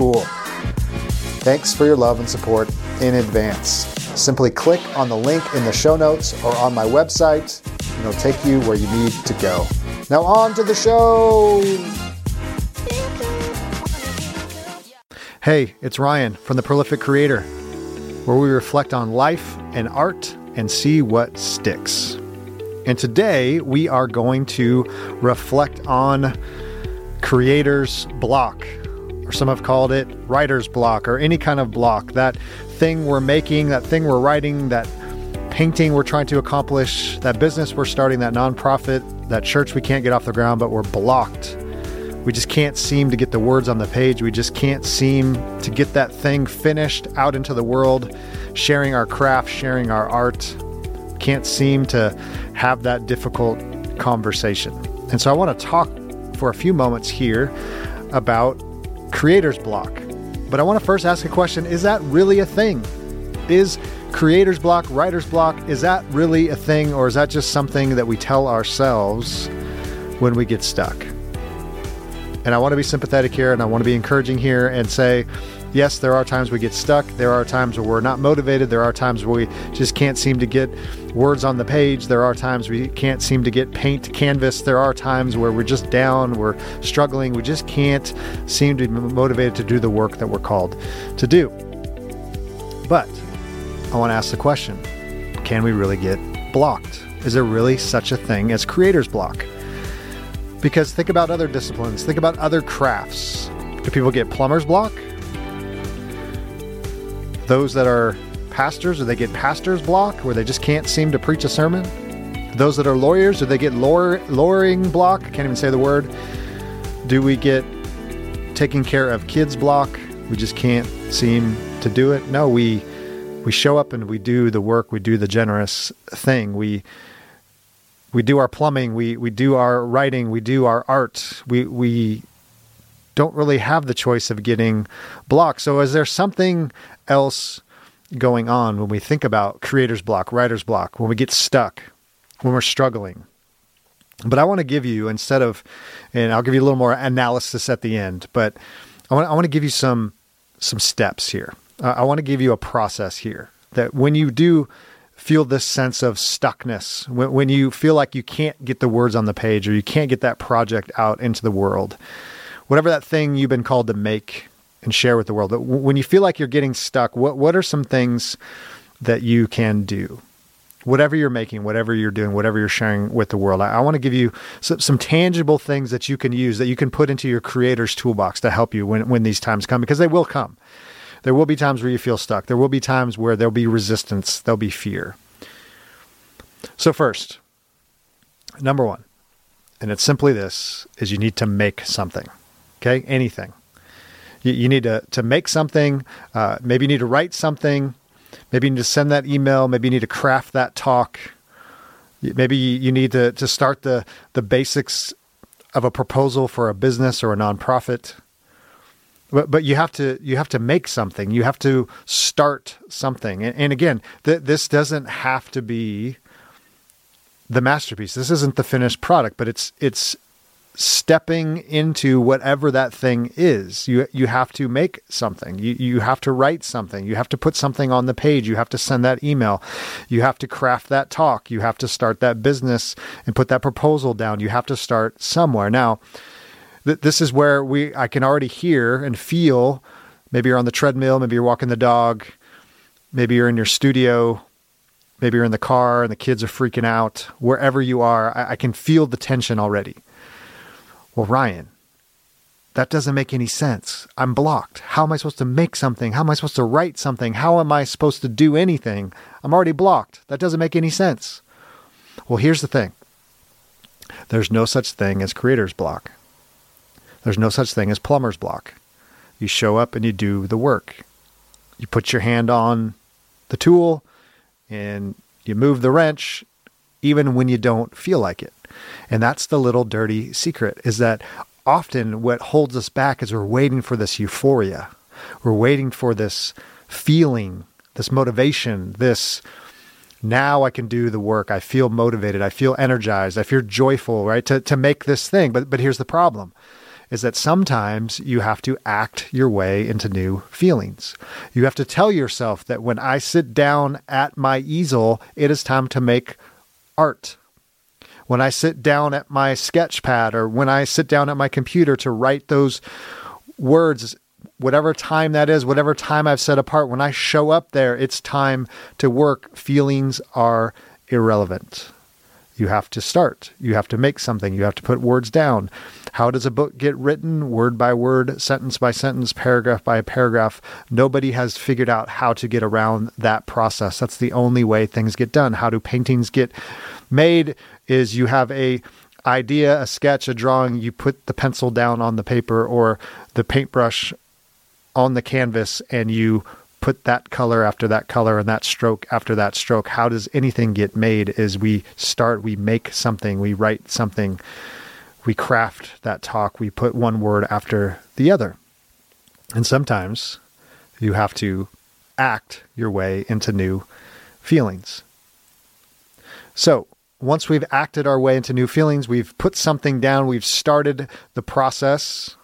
cool. Thanks for your love and support in advance. Simply click on the link in the show notes or on my website, and it'll take you where you need to go. Now, on to the show. Hey, it's Ryan from The Prolific Creator, where we reflect on life and art and see what sticks. And today we are going to reflect on creator's block some have called it writer's block, or any kind of block. That thing we're making, that thing we're writing, that painting we're trying to accomplish, that business we're starting, that nonprofit, that church we can't get off the ground, but we're blocked. We just can't seem to get the words on the page. We just can't seem to get that thing finished out into the world, sharing our craft, sharing our art. Can't seem to have that difficult conversation. And so I want to talk for a few moments here about creator's block. But I want to first ask a question Is that really a thing? Is creator's block, writer's block, is that really a thing, or is that just something that we tell ourselves when we get stuck? And I want to be sympathetic here and I want to be encouraging here and say, yes, there are times we get stuck. There are times where we're not motivated. There are times where we just can't seem to get words on the page. There are times we can't seem to get paint to canvas. There are times where we're just down, we're struggling. We just can't seem to be motivated to do the work that we're called to do. But I want to ask the question can we really get blocked? Is there really such a thing as creator's block? Because think about other disciplines, think about other crafts. Do people get plumber's block? Those that are pastors, do they get pastor's block where they just can't seem to preach a sermon? Those that are lawyers, do they get lawyer, lawyering block? I can't even say the word. Do we get taking care of kids block? We just can't seem to do it. No, we we show up and we do the work, we do the generous thing. We we do our plumbing, we we do our writing, we do our art. We we don't really have the choice of getting blocked. So is there something else going on when we think about creator's block, writer's block, when we get stuck, when we're struggling. But I want to give you, instead of, and I'll give you a little more analysis at the end, but I want, I want to give you some, some steps here. Uh, I want to give you a process here that when you do feel this sense of stuckness, when, when you feel like you can't get the words on the page or you can't get that project out into the world, whatever that thing you've been called to make and share with the world. When you feel like you're getting stuck, what what are some things that you can do? Whatever you're making, whatever you're doing, whatever you're sharing with the world, I, I want to give you some, some, tangible things that you can use that you can put into your creator's toolbox to help you when, when these times come, because they will come. There will be times where you feel stuck. There will be times where there'll be resistance, there'll be fear. So, first, number one, and it's simply this, is you need to make something. Okay? Anything. You, you need to, to make something. Uh, maybe you need to write something. Maybe you need to send that email. Maybe you need to craft that talk. Maybe you need to, to start the, the basics of a proposal for a business or a nonprofit. But, but you have to you have to make something. You have to start something. And, and again, th- this doesn't have to be the masterpiece. This isn't the finished product, but it's it's stepping into whatever that thing is. You you have to make something. You you have to write something. You have to put something on the page. You have to send that email. You have to craft that talk. You have to start that business and put that proposal down. You have to start somewhere. Now, th- this is where we I can already hear and feel maybe you're on the treadmill, maybe you're walking the dog, maybe you're in your studio, maybe you're in the car and the kids are freaking out. Wherever you are, I, I can feel the tension already well, Ryan, that doesn't make any sense. I'm blocked. How am I supposed to make something? How am I supposed to write something? How am I supposed to do anything? I'm already blocked. That doesn't make any sense. Well, here's the thing there's no such thing as creator's block, there's no such thing as plumber's block. You show up and you do the work. You put your hand on the tool and you move the wrench even when you don't feel like it. And that's the little dirty secret is that often what holds us back is we're waiting for this euphoria. We're waiting for this feeling, this motivation, this now I can do the work. I feel motivated. I feel energized. I feel joyful, right? To to make this thing. But but here's the problem is that sometimes you have to act your way into new feelings. You have to tell yourself that when I sit down at my easel, it is time to make art when I sit down at my sketch pad or when I sit down at my computer to write those words, whatever time that is, whatever time I've set apart, when I show up there, it's time to work. Feelings are irrelevant. You have to start. You have to make something. You have to put words down. How does a book get written? Word by word, sentence by sentence, paragraph by paragraph. Nobody has figured out how to get around that process. That's the only way things get done. How do paintings get made? Is you have a idea, a sketch, a drawing, you put the pencil down on the paper or the paintbrush on the canvas and you put that color after that color and that stroke after that stroke. How does anything get made is we start, we make something, we write something, we craft that talk, we put one word after the other. And sometimes you have to act your way into new feelings. So, once we've acted our way into new feelings, we've put something down, we've started the process,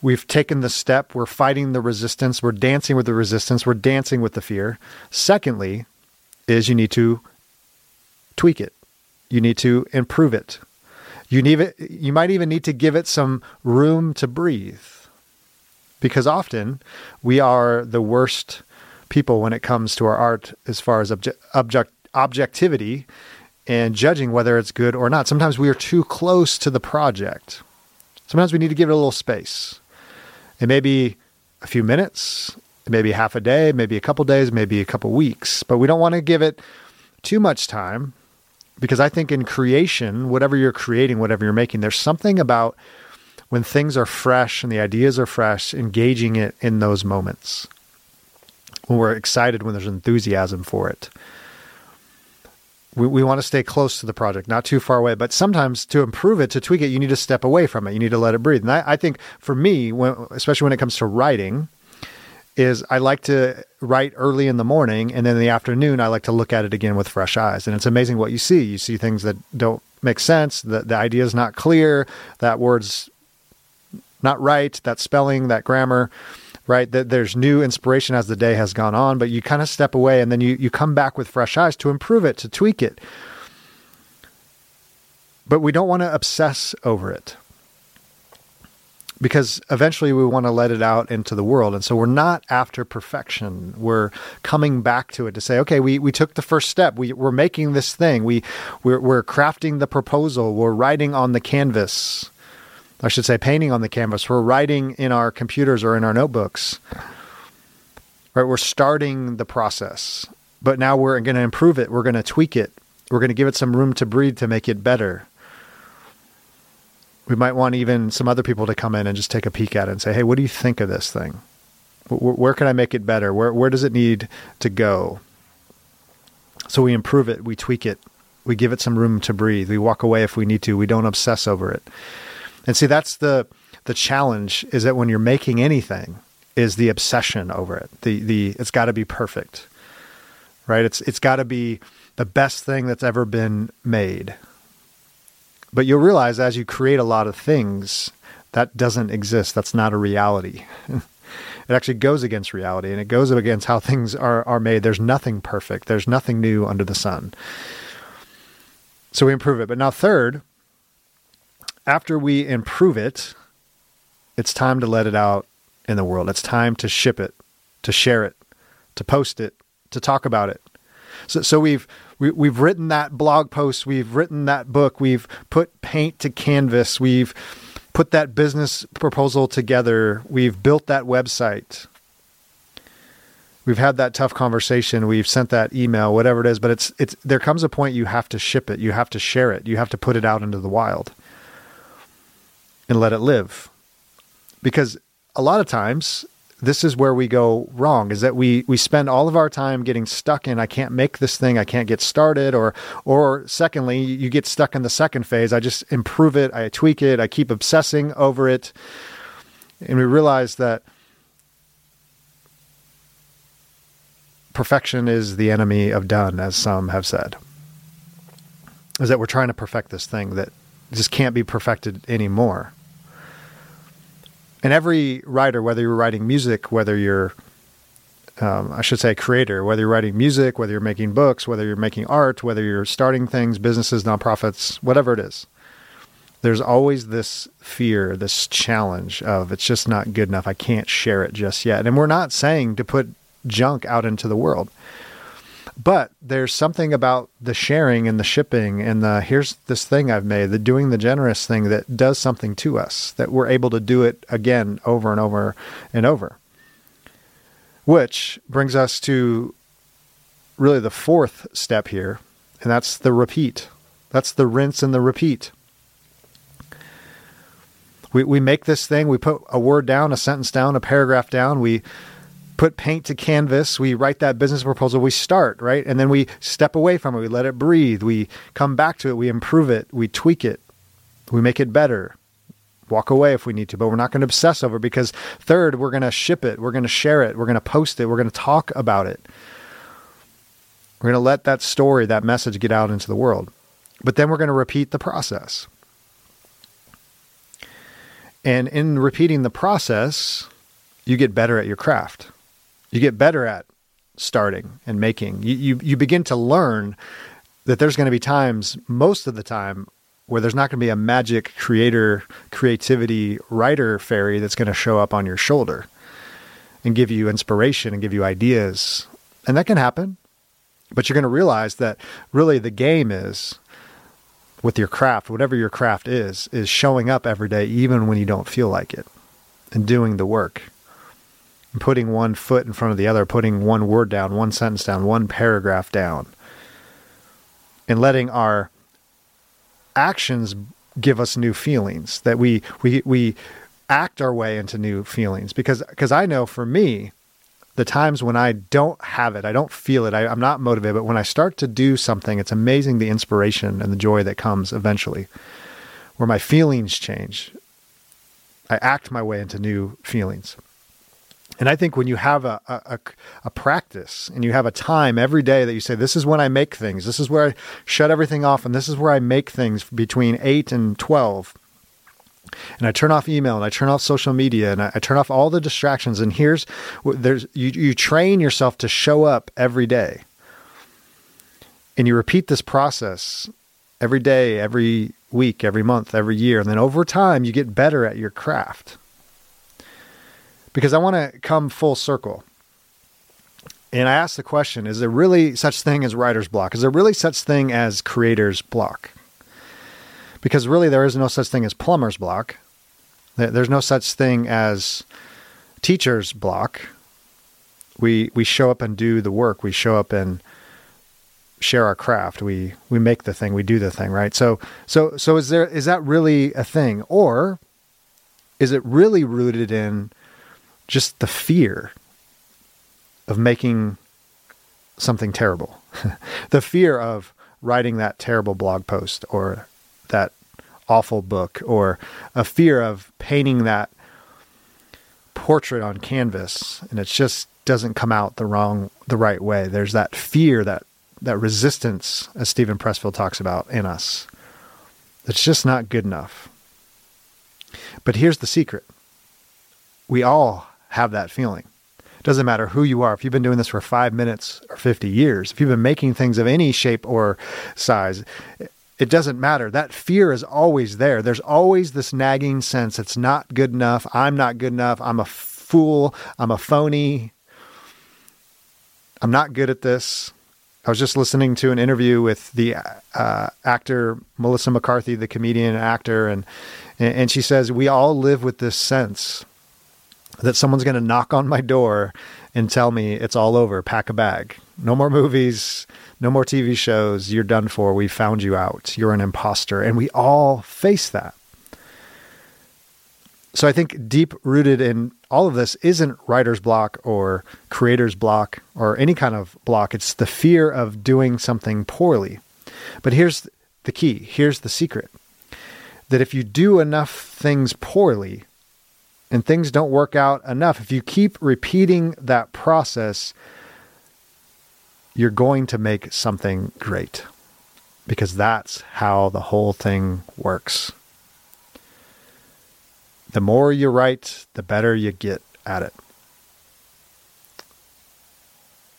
we've taken the step, we're fighting the resistance, we're dancing with the resistance, we're dancing with the fear. Secondly, is you need to tweak it. You need to improve it. You need it, you might even need to give it some room to breathe. Because often we are the worst people when it comes to our art as far as object, object objectivity and judging whether it's good or not. Sometimes we are too close to the project. Sometimes we need to give it a little space. It may be a few minutes, maybe half a day, maybe a couple days, maybe a couple weeks, but we don't want to give it too much time because I think in creation, whatever you're creating, whatever you're making, there's something about when things are fresh and the ideas are fresh, engaging it in those moments. When we're excited, when there's enthusiasm for it we, we want to stay close to the project, not too far away. But sometimes to improve it, to tweak it, you need to step away from it. You need to let it breathe. And I, I think for me, when, especially when it comes to writing, is I like to write early in the morning, and then in the afternoon, I like to look at it again with fresh eyes. And it's amazing what you see. You see things that don't make sense. The the idea is not clear. That word's not right. That spelling, that grammar right? That there's new inspiration as the day has gone on, but you kind of step away and then you, you come back with fresh eyes to improve it, to tweak it. But we don't want to obsess over it because eventually we want to let it out into the world. And so we're not after perfection. We're coming back to it to say, okay, we, we took the first step. We, we're making this thing. We, we're, we're crafting the proposal. We're writing on the canvas. I should say, painting on the canvas. We're writing in our computers or in our notebooks. Right? We're starting the process, but now we're going to improve it. We're going to tweak it. We're going to give it some room to breathe to make it better. We might want even some other people to come in and just take a peek at it and say, "Hey, what do you think of this thing? Where, where can I make it better? Where where does it need to go?" So we improve it, we tweak it, we give it some room to breathe. We walk away if we need to. We don't obsess over it. And see, that's the the challenge is that when you're making anything, is the obsession over it. The the it's got to be perfect, right? It's it's got to be the best thing that's ever been made. But you'll realize as you create a lot of things, that doesn't exist. That's not a reality. it actually goes against reality and it goes against how things are, are made. There's nothing perfect, there's nothing new under the sun. So we improve it. But now, third, after we improve it, it's time to let it out in the world. It's time to ship it, to share it, to post it, to talk about it. So, so we've we, have we have written that blog post, we've written that book, we've put paint to canvas, we've put that business proposal together, we've built that website, we've had that tough conversation, we've sent that email, whatever it is. But it's it's there comes a point you have to ship it, you have to share it, you have to put it out into the wild and let it live, because a lot of times this is where we go wrong is that we we spend all of our time getting stuck in I can't make this thing I can't get started or or secondly you get stuck in the second phase I just improve it I tweak it I keep obsessing over it. And we realize that perfection is the enemy of done as some have said. Is that we're trying to perfect this thing that just can't be perfected anymore and every writer, whether you're writing music, whether you're, um, I should say, creator, whether you're writing music, whether you're making books, whether you're making art, whether you're starting things, businesses, nonprofits, whatever it is, there's always this fear, this challenge of it's just not good enough. I can't share it just yet. And we're not saying to put junk out into the world. But there's something about the sharing and the shipping and the here's this thing I've made, the doing the generous thing that does something to us, that we're able to do it again over and over and over. Which brings us to really the fourth step here, and that's the repeat. That's the rinse and the repeat. We, we make this thing, we put a word down, a sentence down, a paragraph down, we put paint to canvas, we write that business proposal, we start, right? And then we step away from it, we let it breathe, we come back to it, we improve it, we tweak it, we make it better. Walk away if we need to, but we're not going to obsess over it because third, we're going to ship it, we're going to share it, we're going to post it, we're going to talk about it. We're going to let that story, that message get out into the world. But then we're going to repeat the process. And in repeating the process, you get better at your craft you get better at starting and making. You, you, you begin to learn that there's going to be times, most of the time, where there's not going to be a magic creator, creativity writer fairy that's going to show up on your shoulder and give you inspiration and give you ideas. And that can happen. But you're going to realize that really the game is with your craft, whatever your craft is, is showing up every day, even when you don't feel like it, and doing the work putting one foot in front of the other, putting one word down, one sentence down, one paragraph down, and letting our actions give us new feelings that we we we act our way into new feelings because because I know for me the times when I don't have it, I don't feel it, I, I'm not motivated, but when I start to do something, it's amazing the inspiration and the joy that comes eventually, where my feelings change. I act my way into new feelings. And I think when you have a, a, a, practice and you have a time every day that you say, this is when I make things, this is where I shut everything off, and this is where I make things between 8 and 12. And I turn off email and I turn off social media and I, I turn off all the distractions. And here's there's you, you train yourself to show up every day. And you repeat this process every day, every week, every month, every year. And then over time, you get better at your craft because I want to come full circle. And I ask the question Is there really such thing as writer's block? Is there really such thing as creator's block? Because really, there is no such thing as plumber's block. There's no such thing as teacher's block. We we show up and do the work. We show up and share our craft. We we make the thing. We do the thing. Right. So so so is there is that really a thing, or is it really rooted in just the fear of making something terrible, the fear of writing that terrible blog post or that awful book, or a fear of painting that portrait on canvas and it just doesn't come out the wrong the right way there's that fear that that resistance, as Steven Pressfield talks about in us. It's just not good enough. But here's the secret we all have that feeling. It doesn't matter who you are. If you've been doing this for five minutes or 50 years, if you've been making things of any shape or size, it doesn't matter. That fear is always there. There's always this nagging sense it's not good enough. I'm not good enough. I'm a fool. I'm a phony. I'm not good at this. I was just listening to an interview with the uh, actor Melissa McCarthy, the comedian and actor, and and she says we all live with this sense that someone's going to knock on my door and tell me it's all over, pack a bag, no more movies, no more TV shows, you're done for, we found you out, you're an imposter, and we all face that. So I think deep rooted in all of this isn't writer's block or creator's block or any kind of block. It's the fear of doing something poorly. But here's the key here's the secret that if you do enough things poorly and things don't work out enough, if you keep repeating that process, you're going to make something great because that's how the whole thing works the more you write, the better you get at it.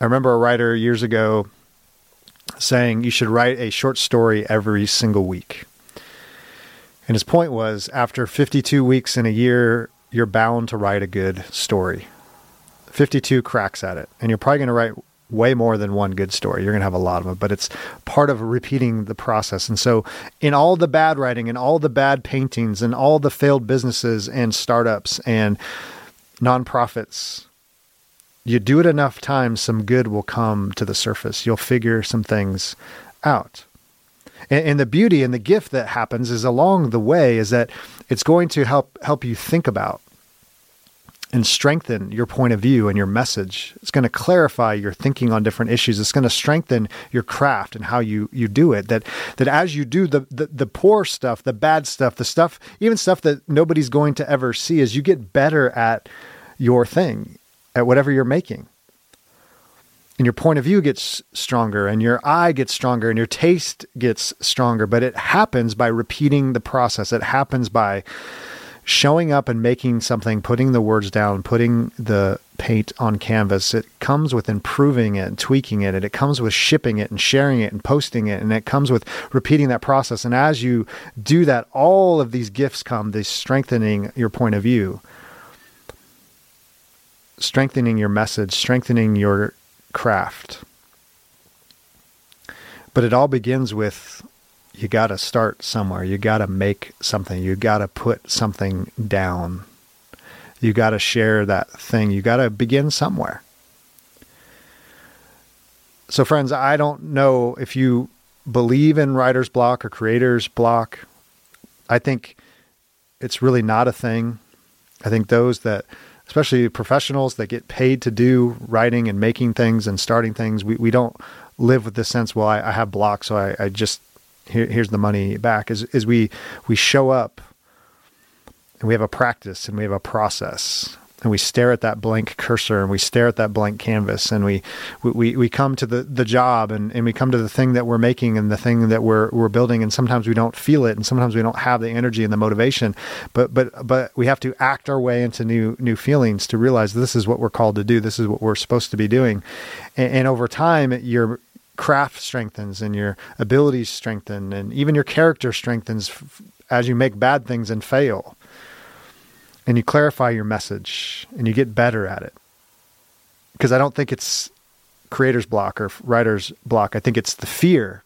I remember a writer years ago saying you should write a short story every single week. And his point was after 52 weeks in a year, you're bound to write a good story. 52 cracks at it. And you're probably going to write way more than one good story. You're going to have a lot of them, but it's part of repeating the process. And so, in all the bad writing and all the bad paintings and all the failed businesses and startups and nonprofits, you do it enough times, some good will come to the surface. You'll figure some things out. And, and the beauty and the gift that happens is along the way is that it's going to help help you think about and strengthen your point of view and your message. It's going to clarify your thinking on different issues. It's going to strengthen your craft and how you you do it. That that as you do the, the the poor stuff, the bad stuff, the stuff, even stuff that nobody's going to ever see, as you get better at your thing, at whatever you're making. And your point of view gets stronger, and your eye gets stronger, and your taste gets stronger. But it happens by repeating the process. It happens by showing up and making something, putting the words down, putting the paint on canvas, it comes with improving it and tweaking it. And it comes with shipping it and sharing it and posting it. And it comes with repeating that process. And as you do that, all of these gifts come, this strengthening your point of view, strengthening your message, strengthening your craft. But it all begins with you got to start somewhere. You got to make something. You got to put something down. You got to share that thing. You got to begin somewhere. So, friends, I don't know if you believe in writer's block or creator's block. I think it's really not a thing. I think those that, especially professionals that get paid to do writing and making things and starting things, we, we don't live with this sense, well, I, I have blocks, so I, I just here, here's the money back. Is, is we we show up and we have a practice and we have a process and we stare at that blank cursor and we stare at that blank canvas and we we, we come to the, the job and, and we come to the thing that we're making and the thing that we're we're building and sometimes we don't feel it and sometimes we don't have the energy and the motivation. But but but we have to act our way into new new feelings to realize this is what we're called to do. This is what we're supposed to be doing. And, and over time you're craft strengthens and your abilities strengthen and even your character strengthens f- as you make bad things and fail. And you clarify your message and you get better at it. Because I don't think it's creator's block or writer's block. I think it's the fear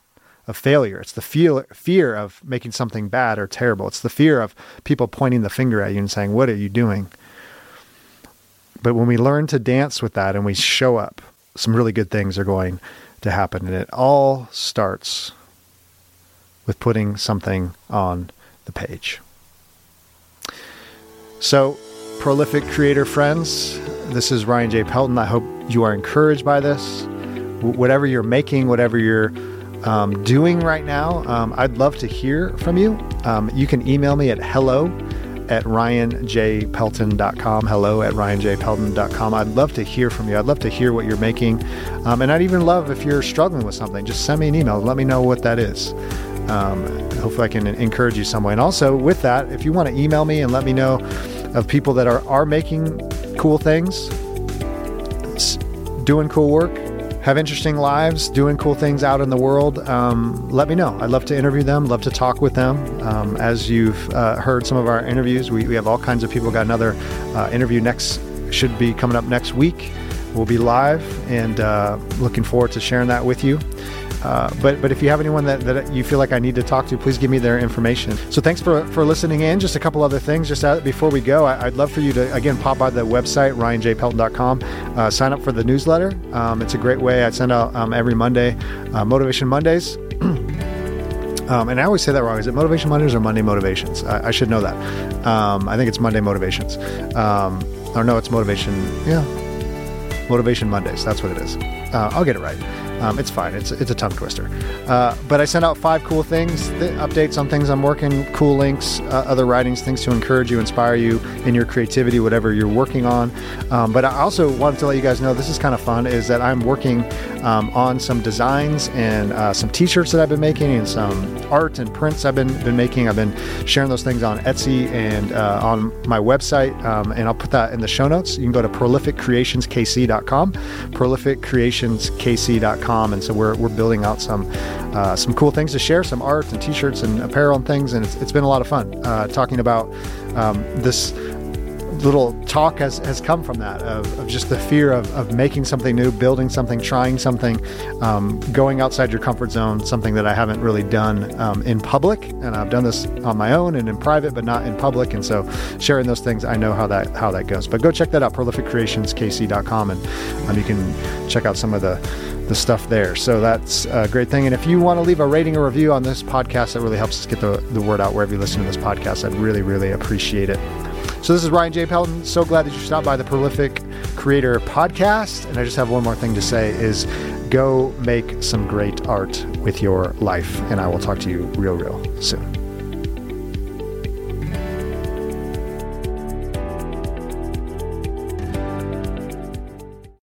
of failure. It's the feel, fear of making something bad or terrible. It's the fear of people pointing the finger at you and saying, What are you doing? But when we learn to dance with that and we show up, some really good things are going to happen. And it all starts with putting something on the page. So, prolific creator friends, this is Ryan J. Pelton. I hope you are encouraged by this. whatever you're making, whatever you're um, doing right now, um, I'd love to hear from you. Um, you can email me at hello at ryanjpelton.com. Hello at ryanjpelton.com. I'd love to hear from you. I'd love to hear what you're making. Um, and I'd even love if you're struggling with something, just send me an email. Let me know what that is. Um, hopefully, I can encourage you some way. And also, with that, if you want to email me and let me know of people that are, are making cool things, doing cool work, have interesting lives, doing cool things out in the world, um, let me know. I'd love to interview them, love to talk with them. Um, as you've uh, heard some of our interviews, we, we have all kinds of people. Got another uh, interview next, should be coming up next week. We'll be live and uh, looking forward to sharing that with you. Uh, but but if you have anyone that, that you feel like I need to talk to, please give me their information. So thanks for, for listening in. Just a couple other things. Just out, before we go, I, would love for you to again pop by the website ryanjpelton.com, uh, sign up for the newsletter. Um, it's a great way. I send out um, every Monday, uh, Motivation Mondays. Um, and I always say that wrong. Is it Motivation Mondays or Monday Motivations? I, I should know that. Um, I think it's Monday Motivations. Um, or no, it's Motivation. Yeah, Motivation Mondays. That's what it is. Uh, I'll get it right. Um, it's fine. It's it's a tongue twister. Uh, but I sent out five cool things, th- updates on things I'm working, cool links, uh, other writings, things to encourage you, inspire you in your creativity, whatever you're working on. Um, but I also wanted to let you guys know this is kind of fun. Is that I'm working um, on some designs and uh, some T-shirts that I've been making and some art and prints I've been been making. I've been sharing those things on Etsy and uh, on my website, um, and I'll put that in the show notes. You can go to prolificcreationskc.com, prolificcreationskc.com and so we're, we're building out some uh, some cool things to share, some art and T-shirts and apparel and things, and it's, it's been a lot of fun uh, talking about um, this little talk has, has come from that of, of just the fear of, of making something new, building something, trying something, um, going outside your comfort zone, something that I haven't really done um, in public. And I've done this on my own and in private, but not in public. And so sharing those things, I know how that how that goes. But go check that out, prolificcreationskc.com, and um, you can check out some of the the stuff there. So that's a great thing. And if you want to leave a rating or review on this podcast, that really helps us get the, the word out wherever you listen to this podcast. I'd really, really appreciate it. So this is Ryan J. Pelton. So glad that you stopped by the Prolific Creator podcast. And I just have one more thing to say is go make some great art with your life. And I will talk to you real, real soon.